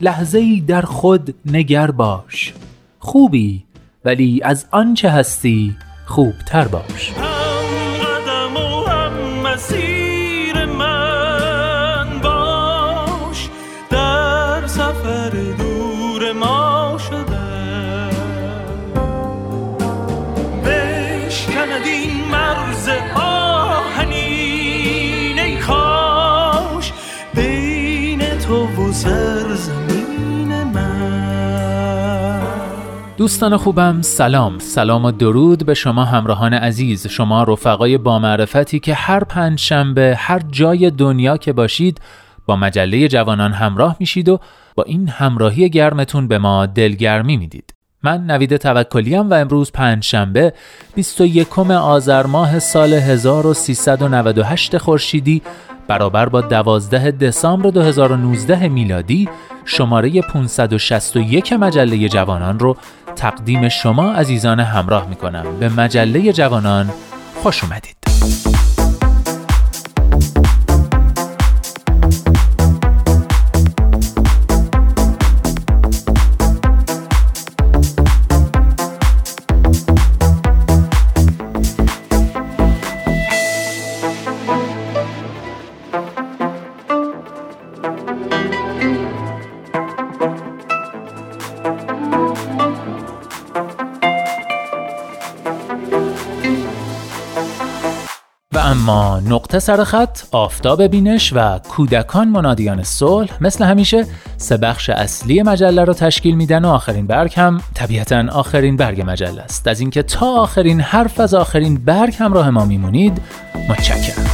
لحظه ای در خود نگر باش. خوبی ولی از آنچه هستی خوبتر باش. دوستان خوبم سلام. سلام و درود به شما همراهان عزیز. شما رفقای با معرفتی که هر پنج شنبه هر جای دنیا که باشید با مجله جوانان همراه میشید و با این همراهی گرمتون به ما دلگرمی می‌دید. من نوید توکلیم و امروز پنج شنبه 21 آذر ماه سال 1398 خورشیدی برابر با 12 دسامبر 2019 میلادی شماره 561 مجله جوانان رو تقدیم شما عزیزان همراه می کنم به مجله جوانان خوش اومدید. اما نقطه سر خط، آفتاب بینش و کودکان منادیان صلح مثل همیشه سه بخش اصلی مجله رو تشکیل میدن و آخرین برگ هم طبیعتا آخرین برگ مجله است. از اینکه تا آخرین حرف از آخرین برگ همراه ما میمونید متشکرم.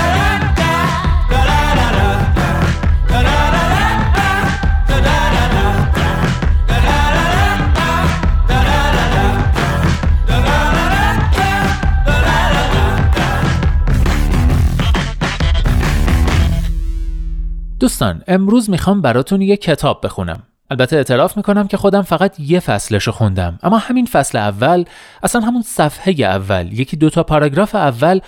دوستان امروز می‌خوام براتون یه کتاب بخونم. البته اعتراف می‌کنم که خودم فقط یه فصلش رو خوندم. اما همین فصل اول اصلا همون صفحه اول یکی دوتا پاراگراف اول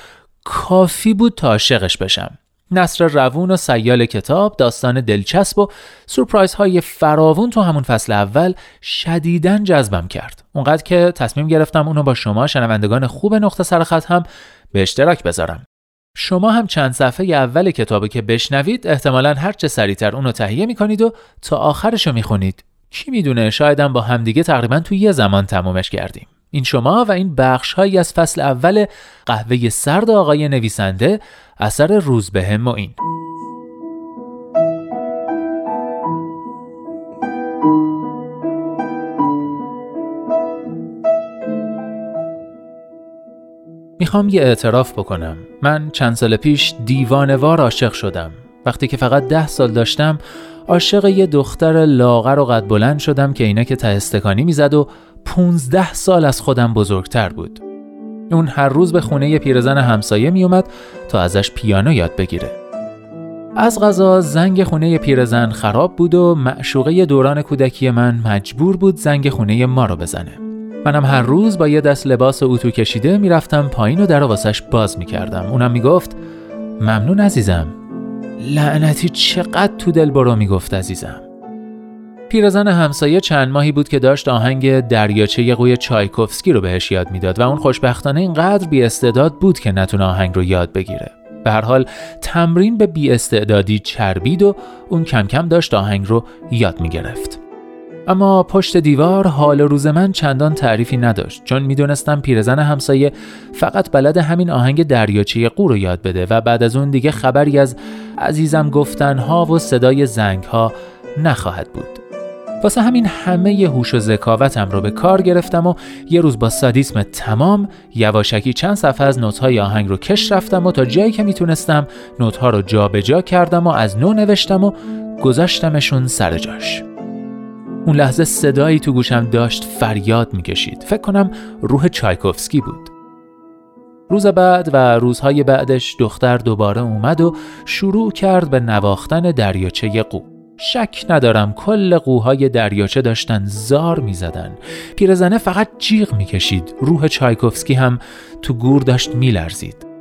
کافی بود تا عاشقش بشم. نصر روون و سیال کتاب داستان دلچسب و سورپرایز های فراوون تو همون فصل اول شدیدن جذبم کرد. اونقدر که تصمیم گرفتم اونو با شما شنوندگان خوب نقطه سرخط هم به اشتراک بذارم. شما هم چند صفحه اول کتابی که بشنوید احتمالا هر چه سریعتر اونو تهیه می‌کنید و تا آخرشو می‌خونید. کی می‌دونه شایدم با همدیگه تقریبا تو یه زمان تمومش کردیم. این شما و این بخش هایی از فصل اول قهوه سرد آقای نویسنده اثر روز به و این. می‌خوام یه اعتراف بکنم من چند سال پیش دیوانوار عاشق شدم وقتی که فقط ده سال داشتم عاشق یه دختر لاغر و قد بلند شدم که اینا که تهستکانی می‌زد و 15 سال از خودم بزرگتر بود. اون هر روز به خونه پیرزن همسایه میومد تا ازش پیانو یاد بگیره. از غذا زنگ خونه پیرزن خراب بود و معشوقه دوران کودکی من مجبور بود زنگ خونه ما رو بزنه. منم هر روز با یه دست لباس اوتو کشیده می‌رفتم پایین و در واسش باز می‌کردم. اونم می‌گفت ممنون عزیزم. لعنتی چقدر تو دل برو می‌گفت عزیزم. پیرزن همسایه چند ماهی بود که داشت آهنگ دریاچه قوی چایکوفسکی رو بهش یاد می‌داد و اون خوشبختانه اینقدر بی استعداد بود که نتونه آهنگ رو یاد بگیره. به هر حال تمرین به بی استعدادی چربید و اون کم کم داشت آهنگ رو یاد می‌گرفت. اما پشت دیوار حال روز من چندان تعریفی نداشت چون می‌دونستم پیرزن همسایه فقط بلد همین آهنگ دریاچه قو رو یاد بده و بعد از اون دیگه خبری از عزیزم گفتنها و صدای زنگها نخواهد بود. واسه همین همه هوش و ذکاوتم رو به کار گرفتم و یه روز با سادیسم تمام یواشکی چند صفحه از نوت‌های آهنگ رو کش رفتم و تا جایی که می‌تونستم نوت‌ها رو جابجا کردم و از نو نوشتم و گذاشتمشون سر جاش. اون لحظه صدایی تو گوشم داشت فریاد می‌کشید. فکر کنم روح چایکوفسکی بود. روز بعد و روزهای بعدش دختر دوباره اومد و شروع کرد به نواختن دریاچه قو. شک ندارم کل قوهای دریاچه داشتن زار می‌زدن پیرزنه فقط جیغ می‌کشید روح چایکوفسکی هم تو گور داشت میلرزید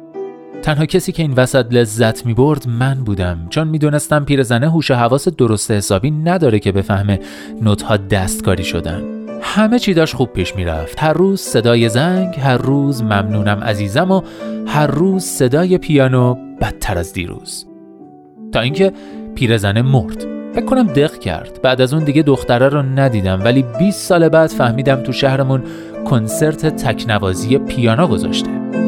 تنها کسی که این وسط لذت می برد من بودم. چون می‌دونستم پیرزنه هوش و حواس درست حسابی نداره که بفهمه نوتها دستکاری شدن. همه چی داشت خوب پیش می‌رفت. هر روز صدای زنگ هر روز ممنونم عزیزم و هر روز صدای پیانو بدتر از دیروز. تا اینکه پیرزنه مرد. فکر کنم دق کرد. بعد از اون دیگه دختره رو ندیدم. ولی 20 سال بعد فهمیدم تو شهرمون کنسرت تکنوازی پیانو گذاشته.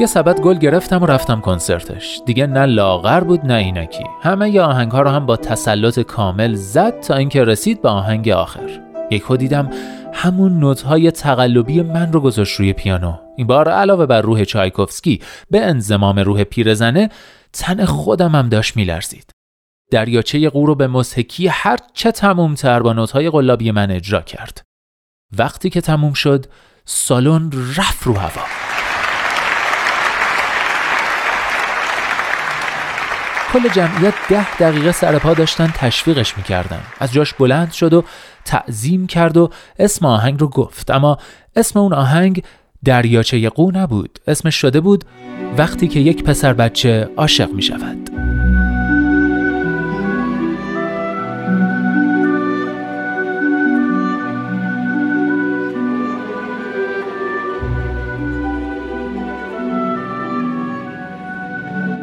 یه سبد گل گرفتم و رفتم کنسرتش. دیگه نه لاغر بود نه اینکی. همه ی آهنگ ها رو هم با تسلط کامل زد تا اینکه رسید به آهنگ آخر. یک دیدم همون نوت های تقلبی من رو گذاشت روی پیانو. این بار علاوه بر روح چایکوفسکی به انزمام روح پیرزنه تن خودم هم داشت میلرزید. دریاچه قو رو به مسحکی هر چه تموم تر با نوت های قلابی من اجرا کرد. وقتی که تموم شد سالن رفت رو هوا. کل جمعیت ده دقیقه سر پا داشتن تشویقش می‌کردن. از جاش بلند شد و تعظیم کرد و اسم آهنگ رو گفت. اما اسم اون آهنگ دریاچه قو نبود. اسمش شده بود وقتی که یک پسر بچه عاشق می شود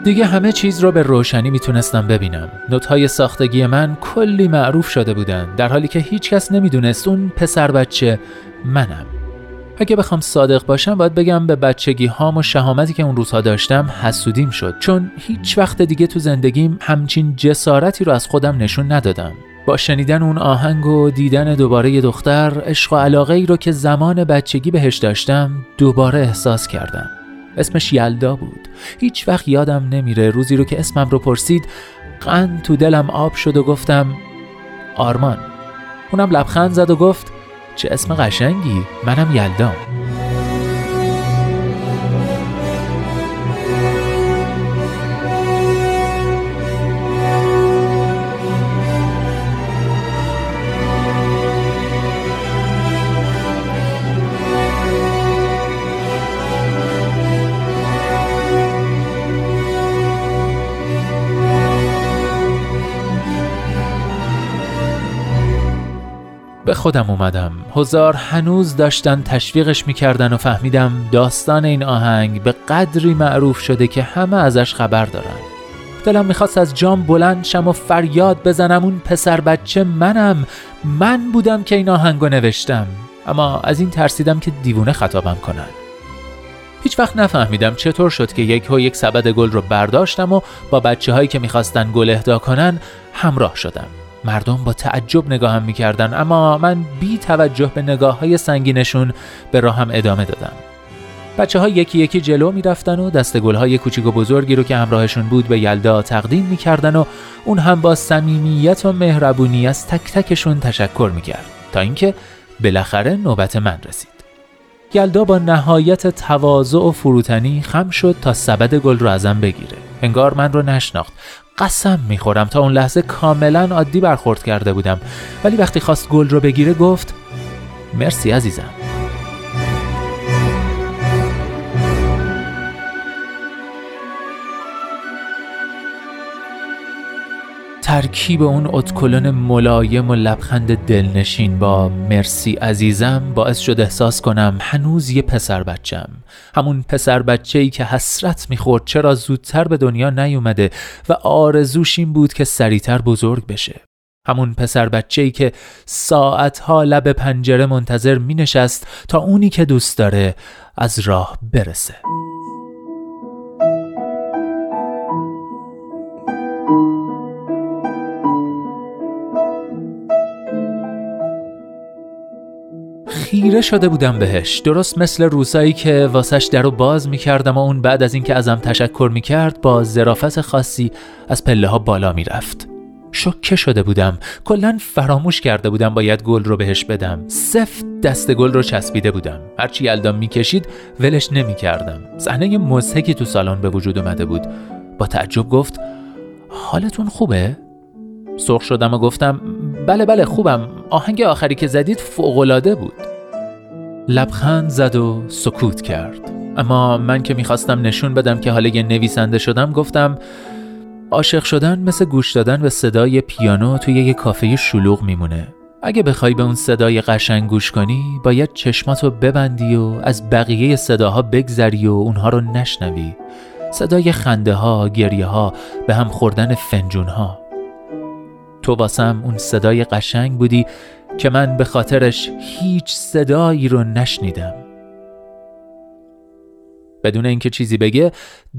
دیگه همه چیز رو به روشنی می‌تونستم ببینم. نوتهای ساختگی من کلی معروف شده بودن در حالی که هیچ کس نمی‌دونست اون پسر بچه منم. اگه بخوام صادق باشم باید بگم به بچگی هام و شهامتی که اون روزها داشتم حسودیم شد. چون هیچ وقت دیگه تو زندگیم همچین جسارتی رو از خودم نشون ندادم. با شنیدن اون آهنگ و دیدن دوباره دختر عشق و علاقه ای رو که زمان بچگی بهش داشتم دوباره احساس کردم. اسمش یلدا بود. هیچ وقت یادم نمیره روزی رو که اسمم رو پرسید قند تو دلم آب شد و گفتم آرمان. اونم لبخند زد و گفت چه اسم قشنگی منم یلدام. خودم اومدم. هزار هنوز داشتن تشویقش می‌کردن و فهمیدم داستان این آهنگ به قدری معروف شده که همه ازش خبر دارن. دلم می‌خواست از جام بلند شم و فریاد بزنم اون پسر بچه منم. من بودم که این آهنگو نوشتم. اما از این ترسیدم که دیوونه خطابم کنن. هیچ وقت نفهمیدم چطور شد که یک و یک سبد گل رو برداشتم و با بچه هایی که می‌خواستن گل اهدا کنن همراه شدم. مردم با تعجب نگاهم می‌کردن اما من بی توجه به نگاه های سنگینشون به راهم ادامه دادم. بچه ها یکی یکی جلو می‌رفتن و دست گل های کوچیک و بزرگی رو که همراهشون بود به یلدا تقدیم می‌کردن و اون هم با صمیمیت و مهربونی از تک تکشون تشکر می‌کرد. تا اینکه بالاخره نوبت من رسید. یلدا با نهایت تواضع و فروتنی خم شد تا سبد گل رو ازم بگیره. انگار من رو نشناخت. قسم می‌خورم. تا اون لحظه کاملا عادی برخورد کرده بودم. ولی وقتی خواست گل رو بگیره گفت مرسی عزیزم. ترکیب اون اتکلون ملایم و لبخند دلنشین با مرسی عزیزم باعث شد احساس کنم هنوز یه پسر بچم. همون پسر بچه ای که حسرت می‌خورد چرا زودتر به دنیا نیومده و آرزوش این بود که سریعتر بزرگ بشه. همون پسر بچه ای که ساعتها لب پنجره منتظر می نشست تا اونی که دوست داره از راه برسه. خیره شده بودم بهش. درست مثل روسایی که واسش در باز می‌کردم و اون بعد از اینکه ازم تشکر می‌کرد با ظرافت خاصی از پله ها بالا می‌رفت. شکه شده بودم. کلا فراموش کرده بودم باید گل رو بهش بدم. سفت دست گل رو چسبیده بودم. هرچی یلدام می‌کشید ولش نمی‌کردم. صحنه مزهکی تو سالن به وجود اومده بود. با تعجب گفت حالتون خوبه؟ سرخ شدم و گفتم بله بله خوبم. آهنگ آخری که زدید فوقالعاده بود. لبخند زد و سکوت کرد. اما من که می‌خواستم نشون بدم که حالا یه نویسنده شدم گفتم عاشق شدن مثل گوش دادن به صدای پیانو توی یه کافه شلوغ میمونه. اگه بخوای به اون صدای قشنگ گوش کنی باید چشماتو ببندی و از بقیه صداها بگذری و اونها رو نشنوی. صدای خنده ها، گریه ها، به هم خوردن فنجون ها تو واسم اون صدای قشنگ بودی که من به خاطرش هیچ صدایی رو نشنیدم. بدون اینکه چیزی بگه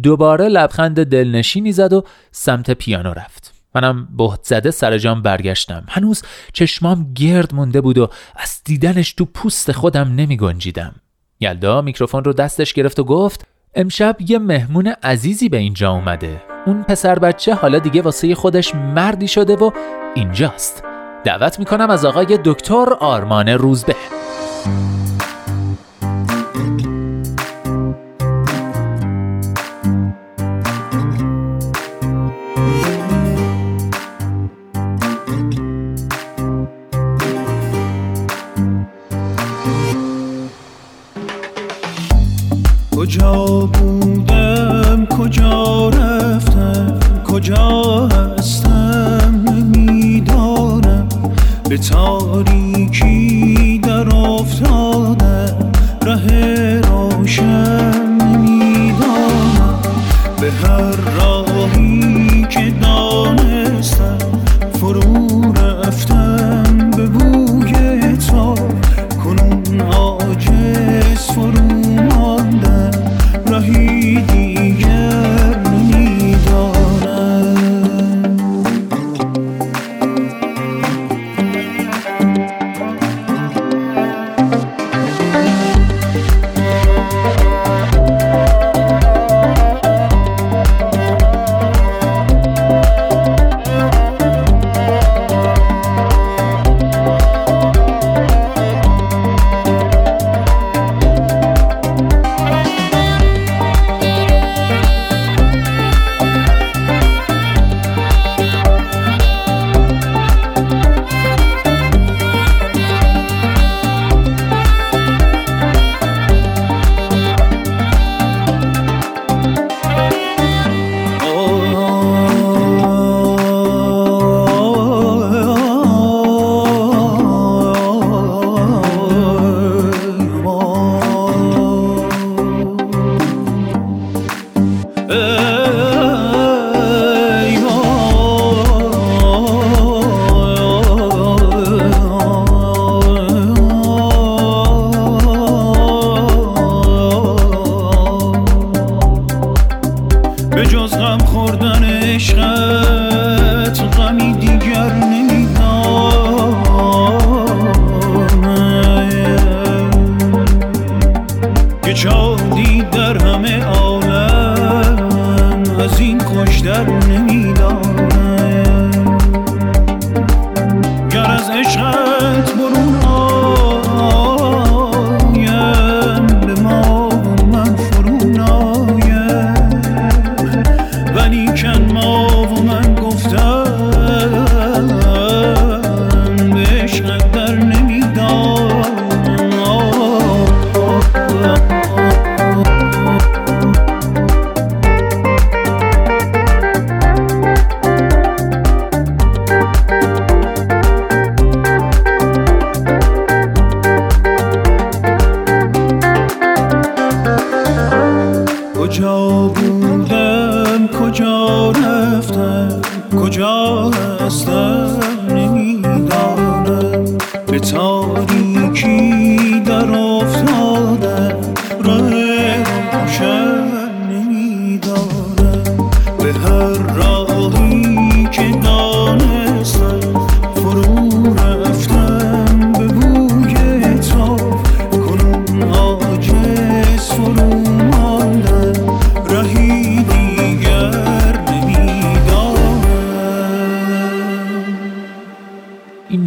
دوباره لبخند دلنشینی زد و سمت پیانو رفت. منم بهت زده سر جام برگشتم. هنوز چشمام گرد مونده بود و از دیدنش تو پوست خودم نمی گنجیدم. یلدا میکروفون رو دستش گرفت و گفت امشب یه مهمون عزیزی به اینجا اومده. اون پسر بچه حالا دیگه واسه خودش مردی شده و اینجاست. دعوت می‌کنم از آقای دکتر آرمان روزبه. کجا بودم؟ کجا رفتم؟ کجا هستم؟ به تاریکی در افتادم ره روشن.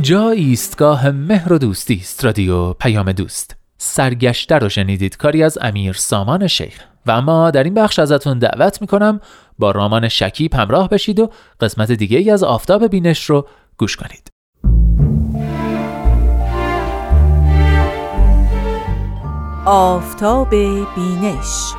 اینجا ایستگاه مهر و دوستی است رادیو پیام دوست. سرگشته رو شنیدید. کاری از امیر سامان شیخ و اما در این بخش ازتون دعوت می‌کنم با رامان شکیب همراه بشید و قسمت دیگه ای از آفتاب بینش رو گوش کنید. آفتاب بینش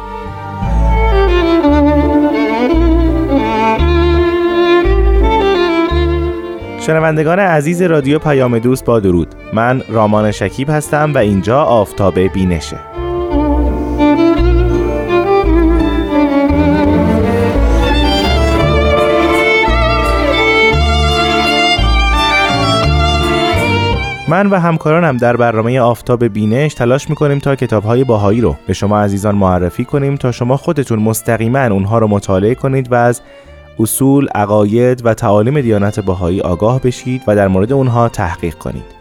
شنوندگان عزیز رادیو پیام دوست با درود. من رامان شکیب هستم و اینجا آفتاب بینشه. من و همکارانم در برنامه آفتاب بینش تلاش می‌کنیم تا کتابهای باهایی رو به شما عزیزان معرفی کنیم تا شما خودتون مستقیما اونها رو مطالعه کنید و از اصول، عقاید و تعالیم دیانت بهایی آگاه بشید و در مورد اونها تحقیق کنید.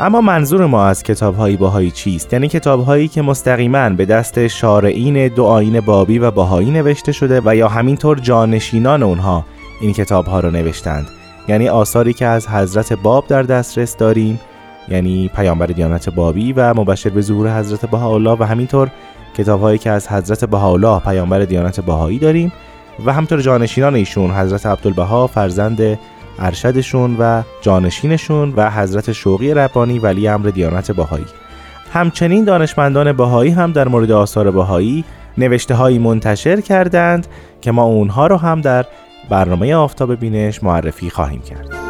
اما منظور ما از کتابهای باهایی چیست؟ یعنی کتابهایی که مستقیما به دست شارعین دو آین بابی و باهایی نوشته شده و یا همینطور جانشینان اونها این کتابها رو نوشتند. یعنی آثاری که از حضرت باب در دسترس داریم یعنی پیامبر دیانت بابی و مبشر به ظهور حضرت بهاءالله و همینطور کتابهایی که از حضرت بهاءالله پیامبر دیانت بهایی داریم و همطور جانشینان ایشون حضرت عبدالبها فرزند ارشدشون و جانشینشون و حضرت شوقی ربانی ولی امر دیانت بهایی. همچنین دانشمندان بهایی هم در مورد آثار بهایی نوشته هایی منتشر کردند که ما اونها رو هم در برنامه آفتاب بینش معرفی خواهیم کرد.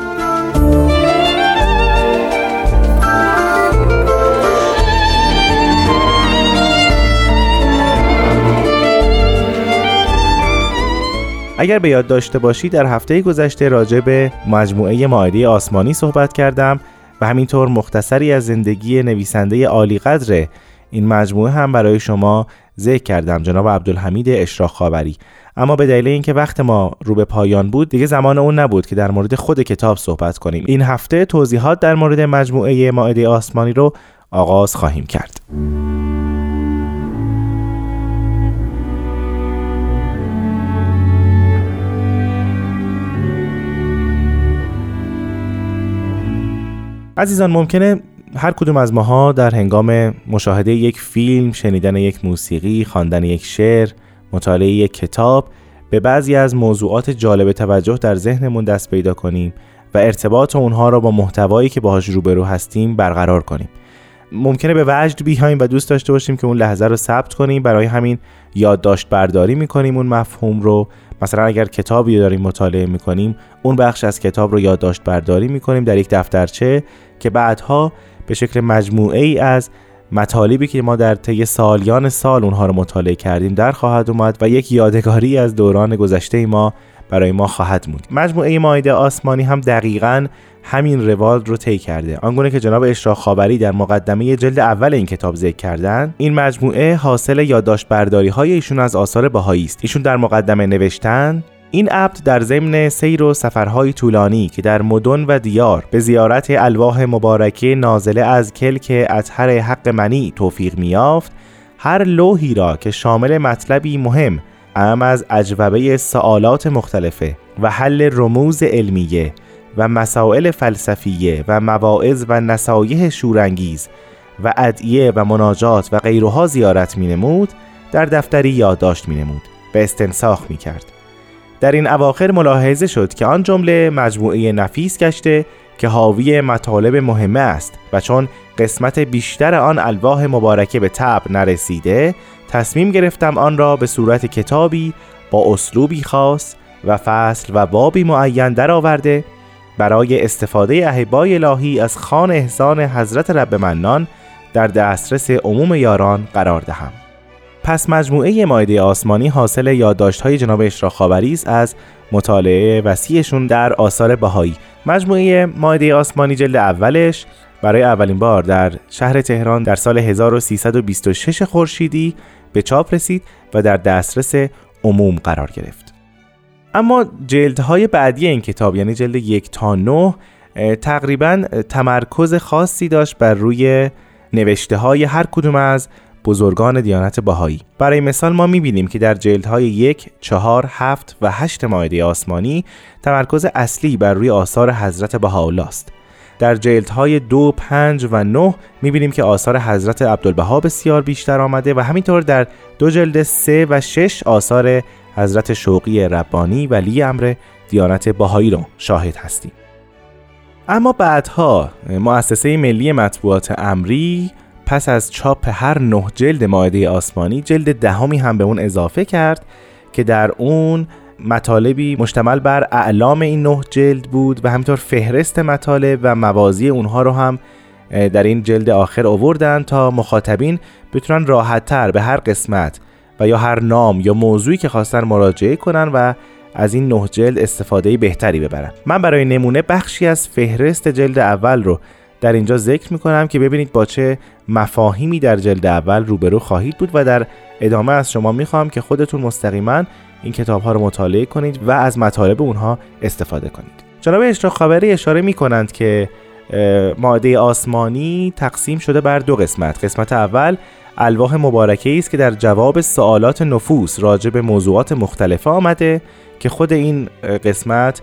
اگر به یاد داشته باشی در هفته گذشته راجع به مجموعه ماعده آسمانی صحبت کردم و همینطور مختصری از زندگی نویسنده عالی قدر این مجموعه هم برای شما ذکر کردم جناب عبدالحمید اشراق خاوری. اما به دلیل اینکه وقت ما رو به پایان بود دیگه زمان اون نبود که در مورد خود کتاب صحبت کنیم. این هفته توضیحات در مورد مجموعه ماعده آسمانی رو آغاز خواهیم کرد. عزیزان ممکنه هر کدوم از ماها در هنگام مشاهده یک فیلم، شنیدن یک موسیقی، خواندن یک شعر، مطالعه یک کتاب به بعضی از موضوعات جالب توجه در ذهنمون دست پیدا کنیم و ارتباط اونها را با محتوایی که باهاش روبرو هستیم برقرار کنیم. ممکنه به وجد بیایم و دوست داشته باشیم که اون لحظه رو ثبت کنیم برای همین یادداشت برداری می‌کنیم اون مفهوم رو مثلا اگر کتابی داریم مطالعه می‌کنیم اون بخش از کتاب رو یادداشت برداری می‌کنیم در یک دفترچه که بعدها به شکل مجموعه ای از مطالبی که ما در طی سالیان سال اونها رو مطالعه کردیم در خواهد اومد و یک یادگاری از دوران گذشته ما برای ما خواهد موند. مجموعه مایده آسمانی هم دقیقا همین روال رو طی کرده. آنگونه که جناب اشراق خابری در مقدمه جلد اول این کتاب ذکر کردن این مجموعه حاصل یادداشت برداری های ایشون از آثار بهایی است. ایشون در مقدمه نوشتن این عبد در ضمن سیر و سفرهای طولانی که در مدن و دیار به زیارت الواح مبارکه نازله از کلک اطهر حق منی توفیق میافت هر لوحی را که شامل مطلبی مهم ام از اجوبه سوالات مختلفه و حل رموز علمیه و مسائل فلسفیه و مواعظ و نصایح شورانگیز و ادعیه و مناجات و غیرها زیارت می نمود در دفتری یادداشت می نمود به استنساخ می کرد در این اواخر ملاحظه شد که آن جمله مجموعه نفیس گشته که حاوی مطالب مهمه است و چون قسمت بیشتر آن الواح مبارکه به تب نرسیده تصمیم گرفتم آن را به صورت کتابی با اسلوبی خاص و فصل و بابی معین درآورده برای استفاده احبای الهی از خان احسان حضرت رب منان در دسترس عموم یاران قرار دهم. پس مجموعه مایده آسمانی حاصل یادداشت های جناب اشراق خابری است از مطالعه وسیعشون در آثار بهایی مجموعه مایده آسمانی جلد اولش برای اولین بار در شهر تهران در سال 1326 خورشیدی به چاپ رسید و در دسترس عموم قرار گرفت. اما جلدهای بعدی این کتاب یعنی جلد یک تا نه تقریبا تمرکز خاصی داشت بر روی نوشته های هر کدوم از بزرگان دیانت باهایی برای مثال ما می‌بینیم که در جلدهای یک، چهار، هفت و هشت مایده آسمانی تمرکز اصلی بر روی آثار حضرت بهاءالله است در جلدهای دو، پنج و نه می‌بینیم که آثار حضرت عبدالبها بسیار بیشتر آمده و همینطور در دو جلد سه و شش آثار حضرت شوقی ربانی ولی امر دیانت باهایی رو شاهد هستیم. اما بعدها مؤسسه ملی مطبوعات امری پس از چاپ هر نه جلد ماعده آسمانی جلد دهمی هم به اون اضافه کرد که در اون مطالبی مشتمل بر اعلام این نه جلد بود و همینطور فهرست مطالب و موازی اونها رو هم در این جلد آخر آوردن تا مخاطبین بتونن راحتتر به هر قسمت و یا هر نام یا موضوعی که خواستن مراجعه کنن و از این نه جلد استفاده بهتری ببرن. من برای نمونه بخشی از فهرست جلد اول رو در اینجا ذکر می‌کنم که ببینید با چه مفاهیمی در جلد اول روبرو خواهید بود و در ادامه از شما می‌خوام که خودتون مستقیما این کتاب ها رو مطالعه کنید و از مطالب اونها استفاده کنید. جناب اشراق خبری اشاره می‌کنند که ماده آسمانی تقسیم شده بر دو قسمت. قسمت اول الواح مبارکه است که در جواب سوالات نفوس راجع به موضوعات مختلفه آمده که خود این قسمت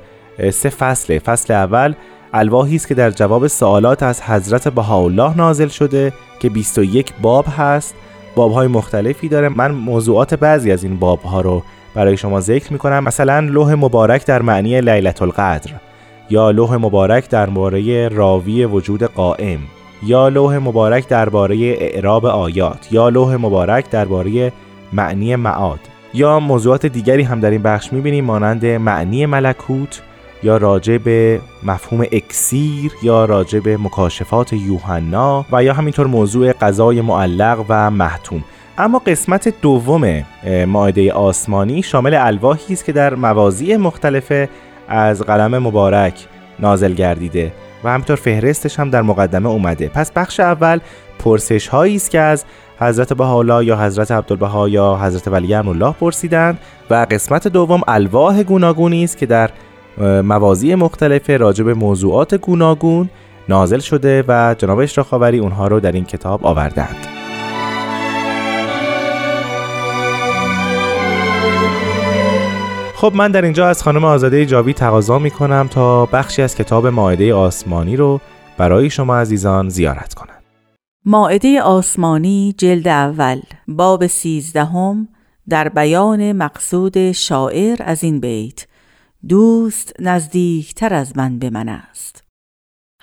سه فصله. فصل اول الواحی است که در جواب سوالات از حضرت بهاءالله نازل شده که 21 باب هست. بابهای مختلفی داره. من موضوعات بعضی از این بابها رو برای شما ذکر می کنم مثلا لوح مبارک در معنی لیلت القدر یا لوح مبارک درباره راوی وجود قائم یا لوح مبارک درباره اعراب آیات یا لوح مبارک درباره معنی معاد یا موضوعات دیگری هم در این بخش می‌بینیم مانند معنی ملکوت یا راجع به مفهوم اکسیر یا راجع به مکاشفات یوحنا و یا همینطور موضوع قضای معلق و محتوم اما قسمت دوم ماعده آسمانی شامل الواحی است که در موازی مختلفه از قلم مبارک نازل گردیده و همینطور فهرستش هم در مقدمه اومده. پس بخش اول پرسش هایی است که از حضرت بهاءالله یا حضرت عبدالبها یا حضرت ولی الله پرسیدند و قسمت دوم الواح گوناگونی است که در موازی مختلف راجع به موضوعات گوناگون نازل شده و جناب اشراق اونها رو در این کتاب آوردند. خب من در اینجا از خانم آزاده جاوی تقاضا می کنم تا بخشی از کتاب ماعده آسمانی رو برای شما عزیزان زیارت کنم. ماعده آسمانی جلد اول باب سیزدهم در بیان مقصود شاعر از این بیت. دوست نزدیکتر از من به من است.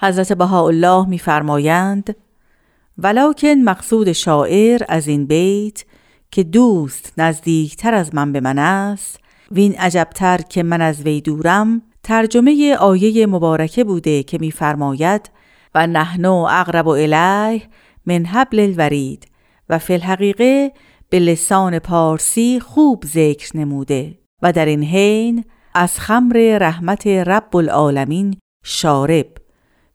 حضرت بهاءالله میفرمایند ولکن مقصود شاعر از این بیت که دوست نزدیکتر از من به من است وین عجبتر که من از وی دورم ترجمه آیه مبارکه بوده که میفرماید و نحنو اقرب الیه من حبل الورید و فی الحقیقه به لسان پارسی خوب ذکر نموده و در این حین از خمر رحمت رب العالمین شارب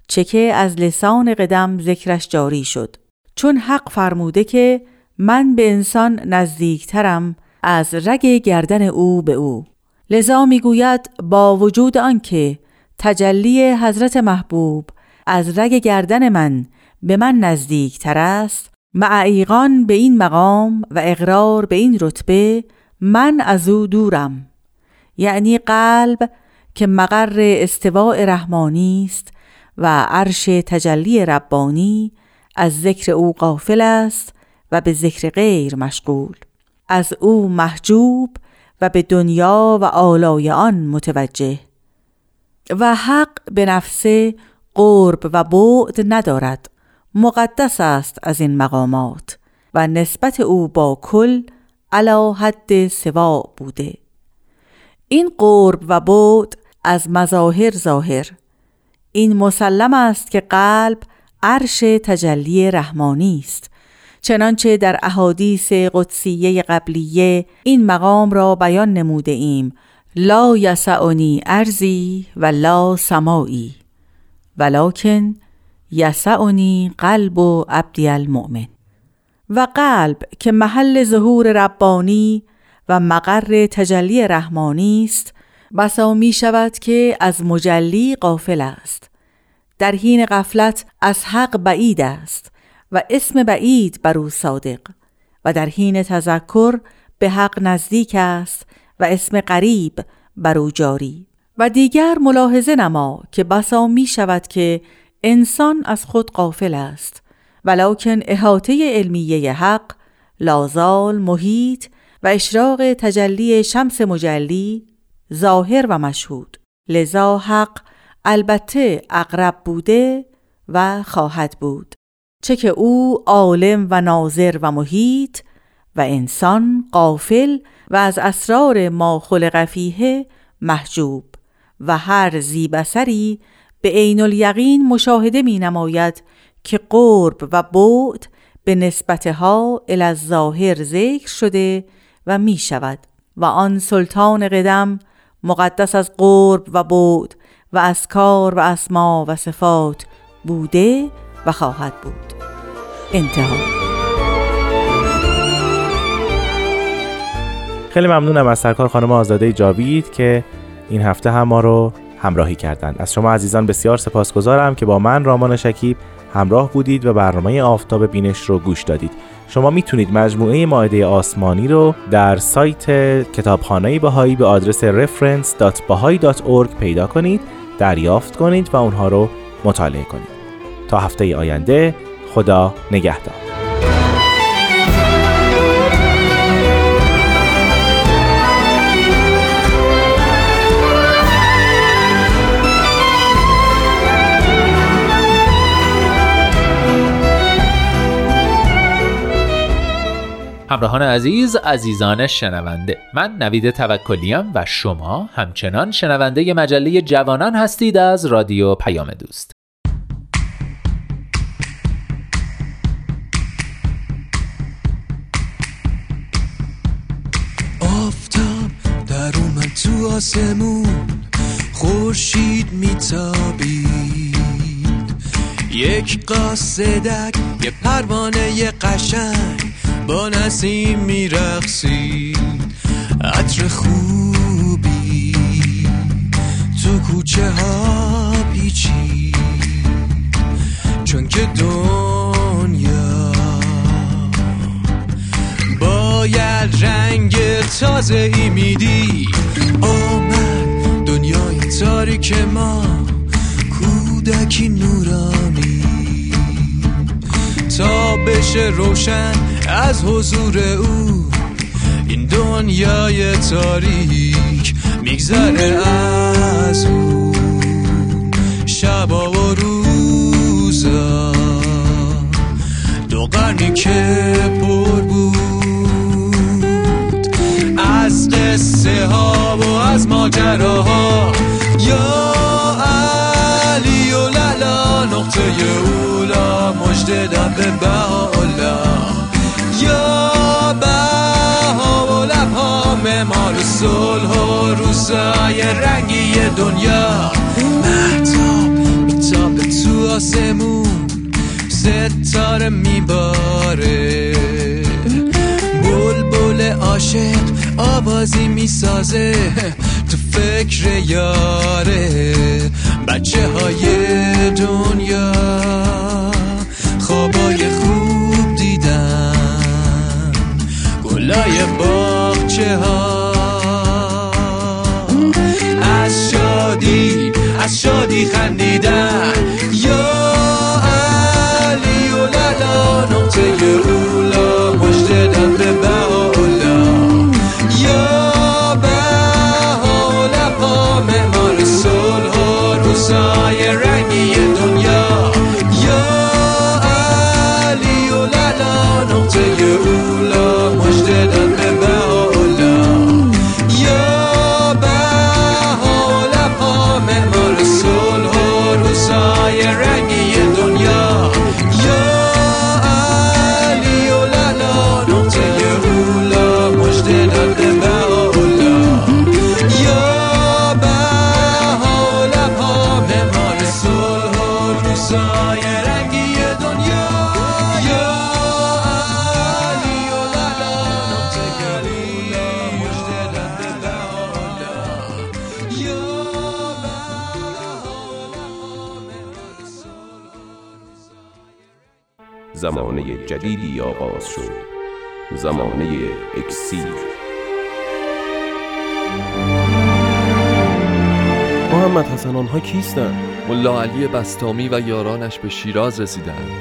چکه از لسان قدم ذکرش جاری شد. چون حق فرموده که من به انسان نزدیکترم از رگ گردن او به او. لذا می‌گوید با وجود آنکه تجلی حضرت محبوب از رگ گردن من به من نزدیک تر است معیقان به این مقام و اقرار به این رتبه من از او دورم. یعنی قلب که مقر استواء رحمانی است و عرش تجلی ربانی از ذکر او قافل است و به ذکر غیر مشغول. از او محجوب و به دنیا و آلای آن متوجه. و حق به نفسه قرب و بعد ندارد. مقدس است از این مقامات و نسبت او با کل علا حد سوا بوده. این قرب و بعد از مظاهر ظاهر. این مسلم است که قلب عرش تجلی رحمانی است. چنانچه در احادیث قدسیه قبلیه این مقام را بیان نموده ایم. لا یسعنی ارزی و لا سمایی ولکن یسعنی قلب و عبدی المؤمن. و قلب که محل ظهور ربانی و مقر تجلی رحمانی است بسا می شود که از مجلی قافل است. در حین غفلت از حق بعید است و اسم بعید بر او صادق و در حین تذکر به حق نزدیک است و اسم قریب بر او جاری. و دیگر ملاحظه نما که بسا می شود که انسان از خود قافل است ولکن احاطه علمیه حق لازال محیط و اشراق تجلی شمس مجلی ظاهر و مشهود. لذا حق البته اقرب بوده و خواهد بود. چه که او عالم و ناظر و محیط و انسان قافل و از اسرار ما خلق فیه محجوب و هر زیبسری به عین الیقین مشاهده می نماید که قرب و بعد به نسبتها الظاهر ذکر شده و می شود. و آن سلطان قدم مقدس از قرب و بعد و از کار و اسما و صفات بوده و خواهد بود. انتها. خیلی ممنونم از سرکار خانم آزاده جاوید که این هفته هم ما رو همراهی کردند. از شما عزیزان بسیار سپاسگزارم که با من رامان شکیب همراه بودید و برنامه آفتاب بینش رو گوش دادید. شما می‌تونید مجموعه ماعده آسمانی رو در سایت کتابخانه بهایی به آدرس reference.bahai.org پیدا کنید دریافت کنید و اونها رو مطالعه کنید. تا هفته آینده خدا نگهدار. همراهان عزیز عزیزان شنونده. من نوید توکلیم و شما همچنان شنونده مجله جوانان هستید از رادیو پیام دوست. آفتاب در اومد تو آسمون خورشید میتابید. یک قاصدک یه پروانه قشنگ با نسیم میرقصی. عطر خوبی تو کوچه ها پیچی. چون که دنیا باید رنگ تازه ای میدی. آمد دنیای تاریک ما کودکی نورانی تا بشه روشن از حضور او. این دنیای تاریک میگذره از او. شبا و روزا. دو قرنی که پر بود. از قصه ها و از ماجراها. یا علی و للا نقطه اولا مجده دم به یا بها و لبها ممار صلح و روزای رنگی دنیا. محتاب میتاب تو آسمون ستاره میباره. بلبل عاشق آوازی می‌سازه تو فکر یاره. بچه های دنیا. خوابای خوب دیدن گلای باغچه ها. از شادی از شادی خندیدن زمانه اکسیر. محمد حسن آنها کیستند؟ ملا علی بستامی و یارانش به شیراز رسیدند.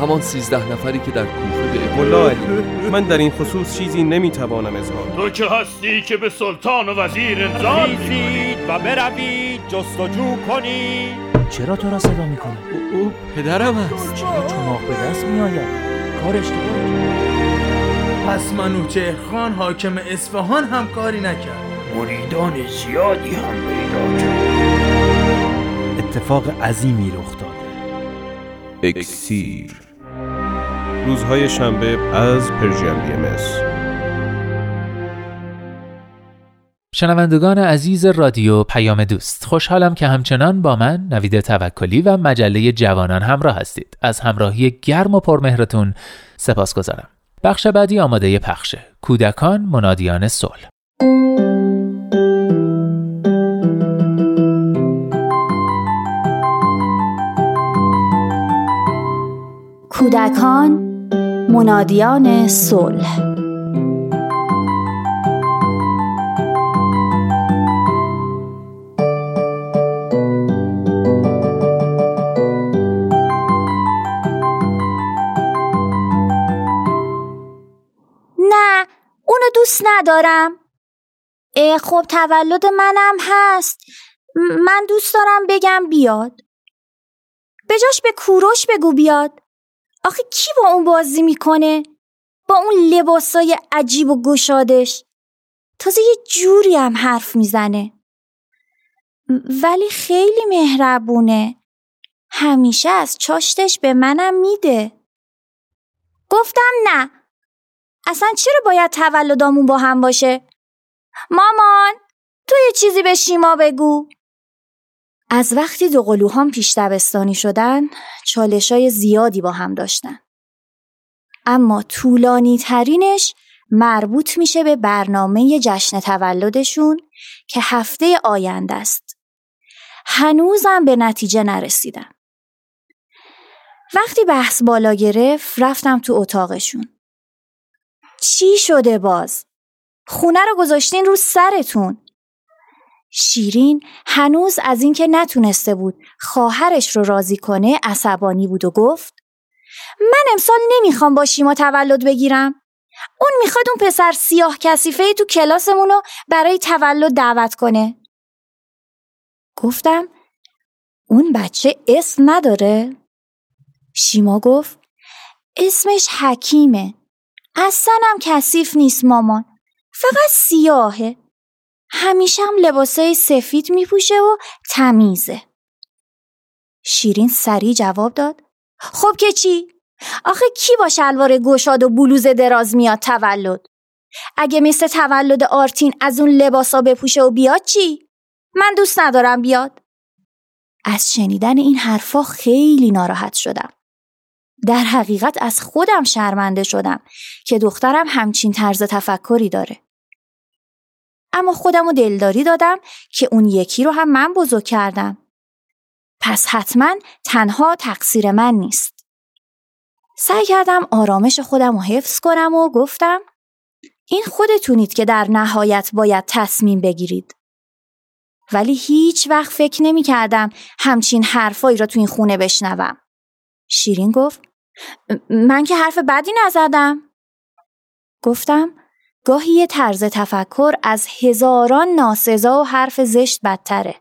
همان سیزده نفری که در کوفه به ملا علی من در این خصوص چیزی نمی‌توانم اظهار تو که هستی که به سلطان و وزیر انذار خیزید و بروید جستجو کنید چرا تو را صدا می‌کنه؟ او, او پدرم است. چرا چماق به دست میآید؟ کار اشتباهی پس منوچهر خان حاکم اصفهان هم کاری نکرد. مریدان زیادی هم پیدا کرد. اتفاق عظیمی رخ داده اکسیر. روزهای شنبه از پرژیم بی ام شنوندگان عزیز رادیو پیام دوست خوشحالم که همچنان با من نوید توکلی و مجله جوانان همراه هستید. از همراهی گرم و پرمهرتون سپاس گذارم بخش بعدی آماده پخشه کودکان منادیان صلح. کودکان منادیان صلح. دوست ندارم. خب تولد منم هست. من دوست دارم بگم بیاد. بجاش به کوروش بگو بیاد. آخه کی با اون بازی می‌کنه؟ با اون لباسای عجیب و گشادش. تازه یه جوری هم حرف می‌زنه. ولی خیلی مهربونه. همیشه از چاشتش به منم میده. گفتم نه. اصلا چرا باید تولدامون با هم باشه؟ مامان تو یه چیزی به شیما بگو از وقتی دو قلوهام پیش دبستانی شدن چالشای زیادی با هم داشتن. اما طولانی ترینش مربوط میشه به برنامه جشن تولدشون که هفته آینده است. هنوزم به نتیجه نرسیدم. وقتی بحث بالا گرفت رفتم تو اتاقشون. چی شده باز؟ خونه رو گذاشتین رو سرتون. شیرین هنوز از اینکه نتونسته بود خواهرش رو راضی کنه عصبانی بود و گفت من امسال نمی‌خوام با شیما تولد بگیرم اون می‌خواد اون پسر سیاه کسیفه تو کلاسمون رو برای تولد دعوت کنه گفتم اون بچه اسم نداره؟ شیما گفت اسمش حکیمه اصلا هم کثیف نیست مامان فقط سیاهه همیشه هم لباسای سفید میپوشه و تمیزه. شیرین سریع جواب داد. خب که چی؟ آخه کی با شلوار گشاد و بلوز دراز میاد تولد؟ اگه مثل تولد آرتین از اون لباسا بپوشه و بیاد چی؟ من دوست ندارم بیاد. از شنیدن این حرفا خیلی ناراحت شدم. در حقیقت از خودم شرمنده شدم که دخترم همچین طرز تفکری داره. اما خودم دلداری دادم که اون یکی رو هم من بزرگ کردم. پس حتما تنها تقصیر من نیست. سعی کردم آرامش خودم رو حفظ کنم و گفتم این خودتونید که در نهایت باید تصمیم بگیرید. ولی هیچ وقت فکر نمی کردم همچین حرفایی را تو این خونه بشنوم. شیرین گفت من که حرف بدی نزدم. گفتم گاهی یه طرز تفکر از هزاران ناسزا و حرف زشت بدتره.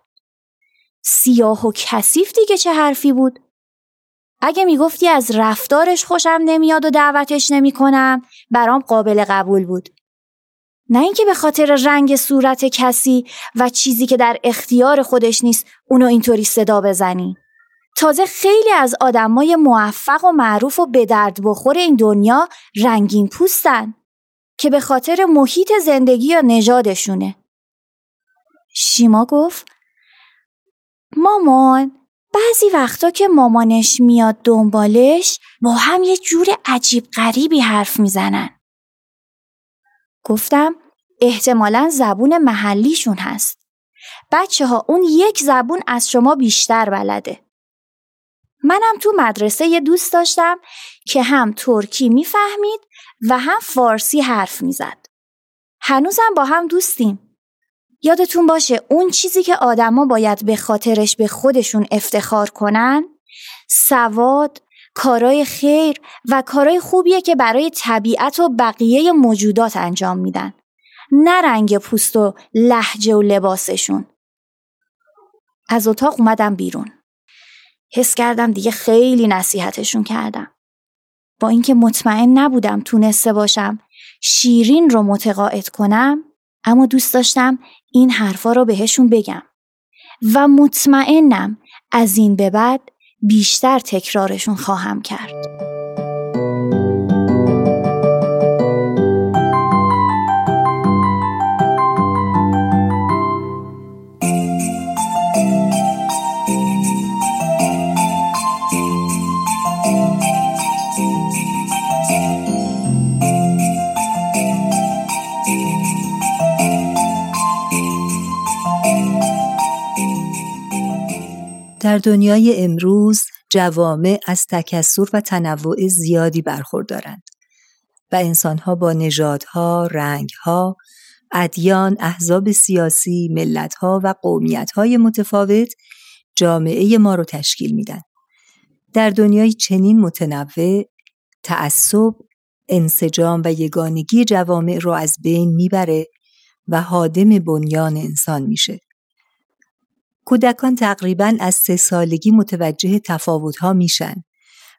سیاه و کثیف دیگه چه حرفی بود؟ اگه می‌گفتی از رفتارش خوشم نمیاد و دعوتش نمی‌کنم برام قابل قبول بود. نه اینکه به خاطر رنگ صورت کسی و چیزی که در اختیار خودش نیست اونو اینطوری صدا بزنی. تازه خیلی از آدمای موفق و معروف و به درد بخور این دنیا رنگین پوستن. که به خاطر محیط زندگی یا نژادشونه. شیما گفت مامان بعضی وقتا که مامانش میاد دنبالش با هم یه جور عجیب غریبی حرف می‌زنن. گفتم احتمالا زبون محلیشون هست. بچه ها اون یک زبون از شما بیشتر بلده. منم تو مدرسه یه دوست داشتم که هم ترکی می‌فهمید و هم فارسی حرف می‌زد. هنوزم با هم دوستیم. یادتون باشه اون چیزی که آدما باید به خاطرش به خودشون افتخار کنن سواد، کارای خیر و کارای خوبیه که برای طبیعت و بقیه موجودات انجام میدن. نه رنگ پوست و لحجه و لباسشون. از اتاق اومدم بیرون. حس کردم دیگه خیلی نصیحتشون کردم. با اینکه مطمئن نبودم تونسته باشم شیرین رو متقاعد کنم اما دوست داشتم این حرفا رو بهشون بگم و مطمئنم از این به بعد بیشتر تکرارشون خواهم کرد. در دنیای امروز جوامع از تکسر و تنوع زیادی برخوردارند و انسانها با نژادها، رنگها، ادیان، احزاب سیاسی، ملتها و قومیتهای متفاوت جامعه ما رو تشکیل میدن. در دنیای چنین متنوع تعصب انسجام و یگانگی جوامع رو از بین می‌بره و حادم بنیان انسان میشه. کودکان تقریبا از سه سالگی متوجه تفاوتها میشن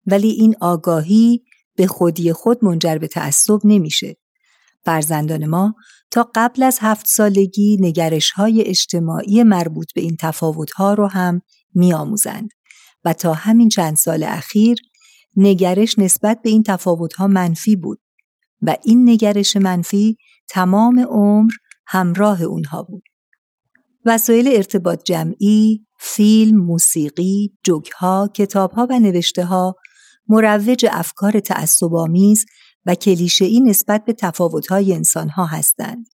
ولی این آگاهی به خودی خود منجر به تعصب نمیشه. فرزندان ما تا قبل از هفت سالگی نگرش های اجتماعی مربوط به این تفاوتها رو هم میآموزند و تا همین چند سال اخیر نگرش نسبت به این تفاوتها منفی بود و این نگرش منفی تمام عمر همراه اونها بود. وسایل ارتباط جمعی، فیلم، موسیقی، جوکها، کتابها و نوشتهها مروج افکار تعصب‌آمیز و کلیشه‌ای نسبت به تفاوت‌های انسانها هستند.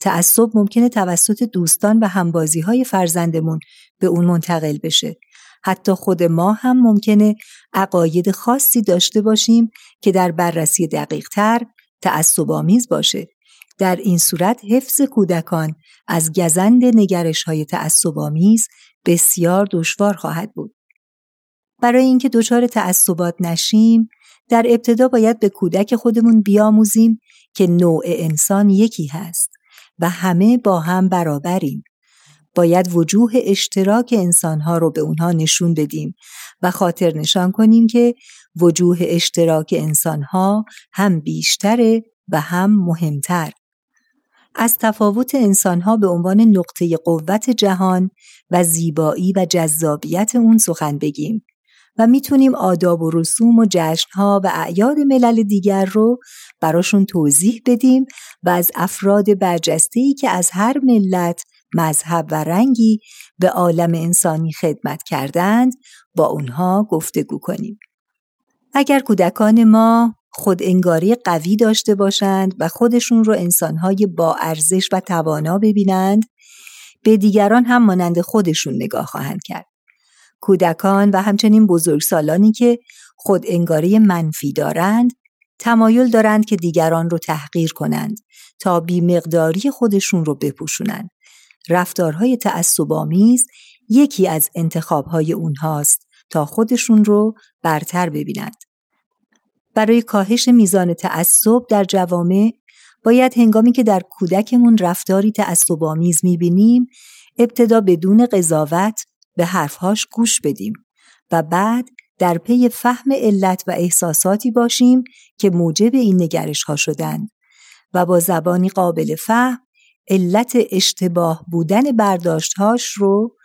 تعصب ممکنه توسط دوستان و همبازی‌های فرزندمون به اون منتقل بشه. حتی خود ما هم ممکنه عقاید خاصی داشته باشیم که در بررسی دقیقتر تعصب‌آمیز باشه. در این صورت حفظ کودکان از گزند نگرش های تعصبامیز بسیار دشوار خواهد بود. برای اینکه دچار تعصبات نشیم در ابتدا باید به کودک خودمون بیاموزیم که نوع انسان یکی هست و همه با هم برابریم. باید وجوه اشتراک انسانها رو به اونها نشون بدیم و خاطر نشان کنیم که وجوه اشتراک انسانها هم بیشتره و هم مهمتر. از تفاوت انسانها به عنوان نقطه قوت جهان و زیبایی و جذابیت اون سخن بگیم و می‌تونیم آداب و رسوم و جشنها و اعیاد ملل دیگر رو براشون توضیح بدیم و از افراد برجسته‌ای که از هر ملت، مذهب و رنگی به عالم انسانی خدمت کردند با اونها گفتگو کنیم. اگر کودکان ما خود انگاری قوی داشته باشند و خودشون رو انسانهای با ارزش و توانا ببینند به دیگران هم مانند خودشون نگاه خواهند کرد. کودکان و همچنین بزرگسالانی که خود انگاری منفی دارند تمایل دارند که دیگران رو تحقیر کنند تا بیمقداری خودشون رو بپوشونند. رفتارهای تعصبآمیز یکی از انتخابهای اونهاست تا خودشون رو برتر ببینند. برای کاهش میزان تعصب در جوامع باید هنگامی که در کودکمون رفتاری تعصبآمیز می‌بینیم ابتدا بدون قضاوت به حرفهاش گوش بدیم و بعد در پی فهم علت و احساساتی باشیم که موجب این نگرش ها شدند و با زبانی قابل فهم علت اشتباه بودن برداشتهاش رو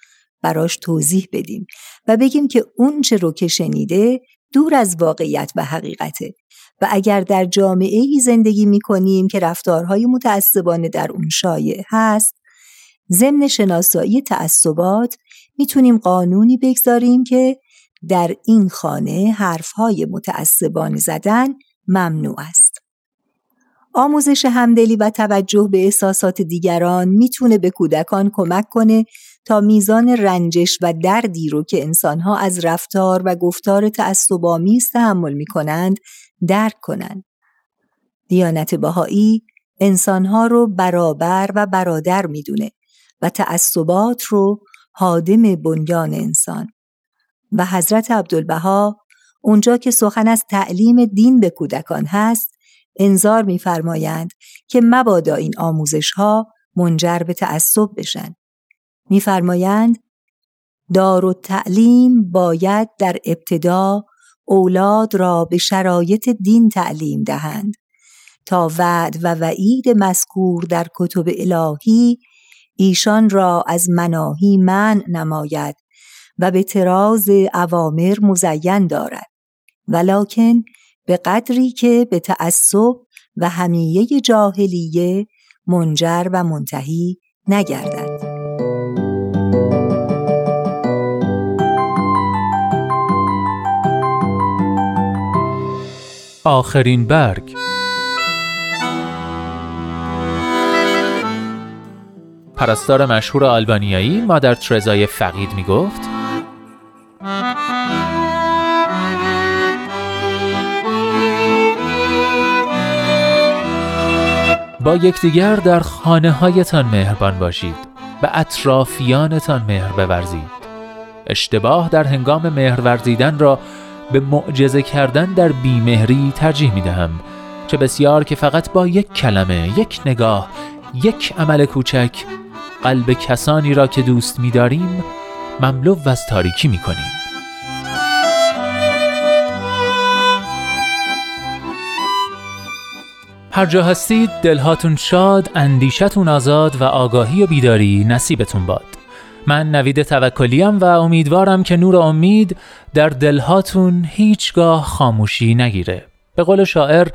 براش توضیح بدیم و بگیم که اون چه رو که شنیده دور از واقعیت و حقیقته و اگر در جامعه ای زندگی می کنیم که رفتارهای متعصبانه در اون شایع هست ضمن شناسایی تعصبات می‌تونیم قانونی بگذاریم که در این خانه حرفهای متعصبانه زدن ممنوع است. آموزش همدلی و توجه به احساسات دیگران می‌تونه به کودکان کمک کنه میزان رنجش و دردی رو که انسانها از رفتار و گفتار تعصب‌آمیز تحمل می‌کنند درک کنند. دیانت بهایی انسانها رو برابر و برادر می‌دونه و تعصبات رو حادم بنیان انسان و حضرت عبدالبها اونجا که سخن از تعلیم دین به کودکان هست انظار میفرمایند که مبادا این آموزش ها منجر به تعصب بشن میفرمایند دار و تعلیم باید در ابتدا اولاد را به شرایط دین تعلیم دهند تا وعد و وعید مذکور در کتب الهی ایشان را از مناهی من نماید و به تراز اوامر مزین دارد. ولکن به قدری که به تعصب و همیه جاهلیه منجر و منتهی نگردد. آخرین برگ. پرستار مشهور آلبانیایی مادر ترزای فقید می گفت با یکدیگر در خانه هایتان مهربان باشید و اطرافیانتان مهر بورزید. اشتباه در هنگام مهر ورزیدن را به معجزه کردن در بیمهری ترجیح می دهم چه بسیار که فقط با یک کلمه، یک نگاه، یک عمل کوچک قلب کسانی را که دوست می داریم مملو از تاریکی می کنیم. هر جا هستید دلهاتون شاد، اندیشتون آزاد و آگاهی و بیداری نصیبتون باد. من نوید توکلیم و امیدوارم که نور امید در دلهاتون هیچگاه خاموشی نگیره. به قول شاعر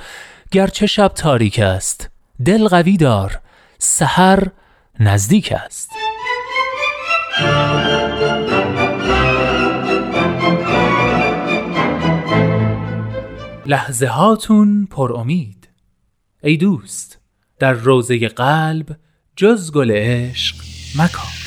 گرچه شب تاریک است دل قوی دار سحر نزدیک است. لحظه هاتون پر امید. ای دوست در روزه قلب جز گل عشق مکان